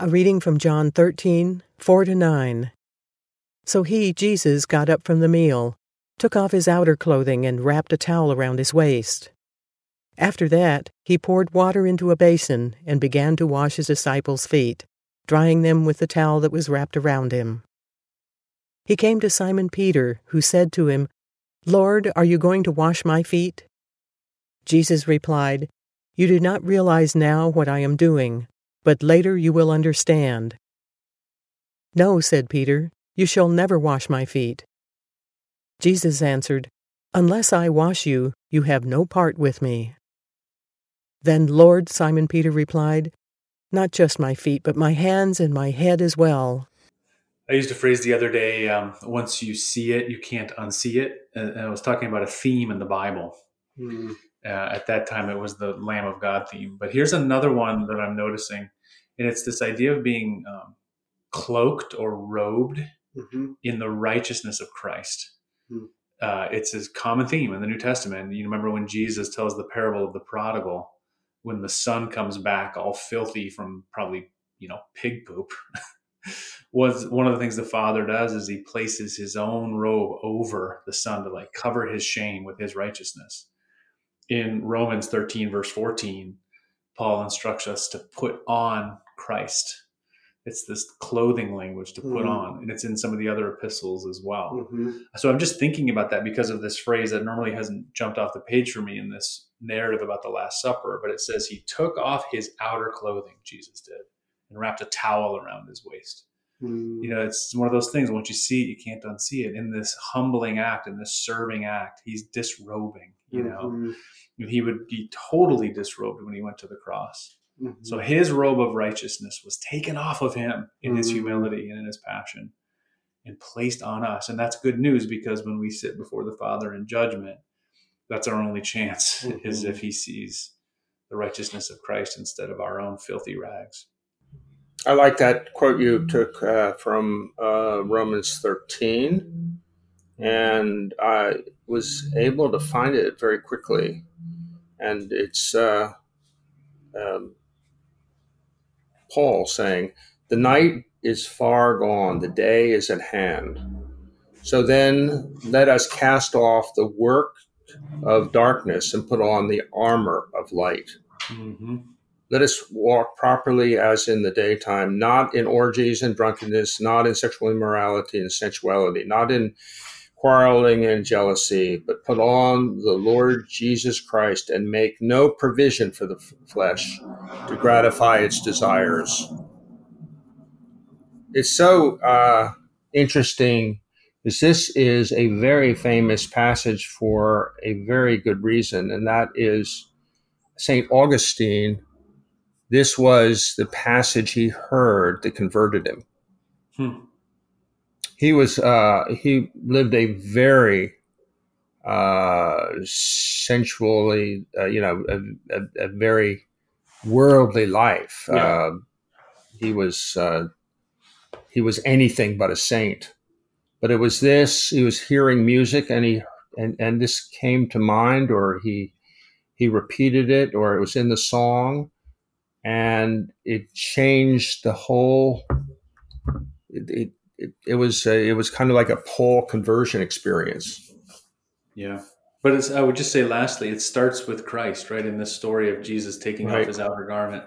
A reading from John 13, 4 to 9. So he, Jesus, got up from the meal, took off his outer clothing, and wrapped a towel around his waist. After that, he poured water into a basin and began to wash his disciples' feet, drying them with the towel that was wrapped around him. He came to Simon Peter, who said to him, Lord, are you going to wash my feet? Jesus replied, You do not realize now what I am doing but later you will understand. No, said Peter, you shall never wash my feet. Jesus answered, Unless I wash you, you have no part with me. Then, Lord, Simon Peter replied, Not just my feet, but my hands and my head as well. I used a phrase the other day um, once you see it, you can't unsee it. And I was talking about a theme in the Bible. Mm. Uh, at that time, it was the Lamb of God theme. But here's another one that I'm noticing and it's this idea of being um, cloaked or robed mm-hmm. in the righteousness of Christ. Mm. Uh, it's a common theme in the New Testament. You remember when Jesus tells the parable of the prodigal, when the son comes back all filthy from probably you know pig poop. was one of the things the father does is he places his own robe over the son to like cover his shame with his righteousness. In Romans 13 verse 14, Paul instructs us to put on Christ. It's this clothing language to put mm-hmm. on, and it's in some of the other epistles as well. Mm-hmm. So I'm just thinking about that because of this phrase that normally hasn't jumped off the page for me in this narrative about the Last Supper, but it says he took off his outer clothing, Jesus did, and wrapped a towel around his waist. Mm. You know, it's one of those things. Once you see it, you can't unsee it. In this humbling act, in this serving act, he's disrobing. You know, mm-hmm. he would be totally disrobed when he went to the cross. Mm-hmm. So his robe of righteousness was taken off of him in mm-hmm. his humility and in his passion and placed on us. And that's good news because when we sit before the Father in judgment, that's our only chance mm-hmm. is if he sees the righteousness of Christ instead of our own filthy rags. I like that quote you took uh, from uh, Romans 13, and I was able to find it very quickly. And it's uh, um, Paul saying, The night is far gone, the day is at hand. So then let us cast off the work of darkness and put on the armor of light. Mm-hmm. Let us walk properly as in the daytime, not in orgies and drunkenness, not in sexual immorality and sensuality, not in quarreling and jealousy, but put on the Lord Jesus Christ and make no provision for the flesh to gratify its desires. It's so uh, interesting because this is a very famous passage for a very good reason, and that is St. Augustine. This was the passage he heard that converted him. Hmm he was uh, he lived a very uh, sensually, uh, you know, a, a, a, very worldly life. Yeah. Uh, he was uh, he was anything but a saint. But it was this. He was hearing music, and he and and this came to mind, or he he repeated it, or it was in the song, and it changed the whole. It, it, it, it was a, it was kind of like a Paul conversion experience. Yeah, but I would just say, lastly, it starts with Christ, right? In this story of Jesus taking right. off his outer garment,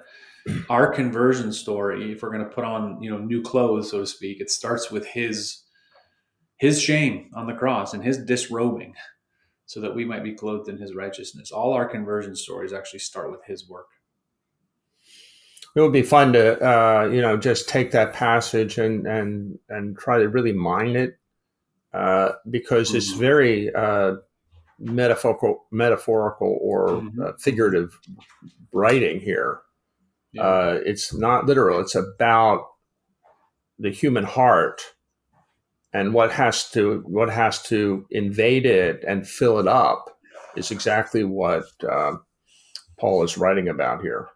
our conversion story. If we're going to put on, you know, new clothes, so to speak, it starts with his his shame on the cross and his disrobing, so that we might be clothed in his righteousness. All our conversion stories actually start with his work it would be fun to uh, you know just take that passage and and and try to really mine it uh, because mm-hmm. it's very uh, metaphorical metaphorical or mm-hmm. Uh, figurative writing here. Yeah. Uh, it's not literal. It's about the human heart and what has to what has to invade it and fill it up is exactly what uh, Paul is writing about here.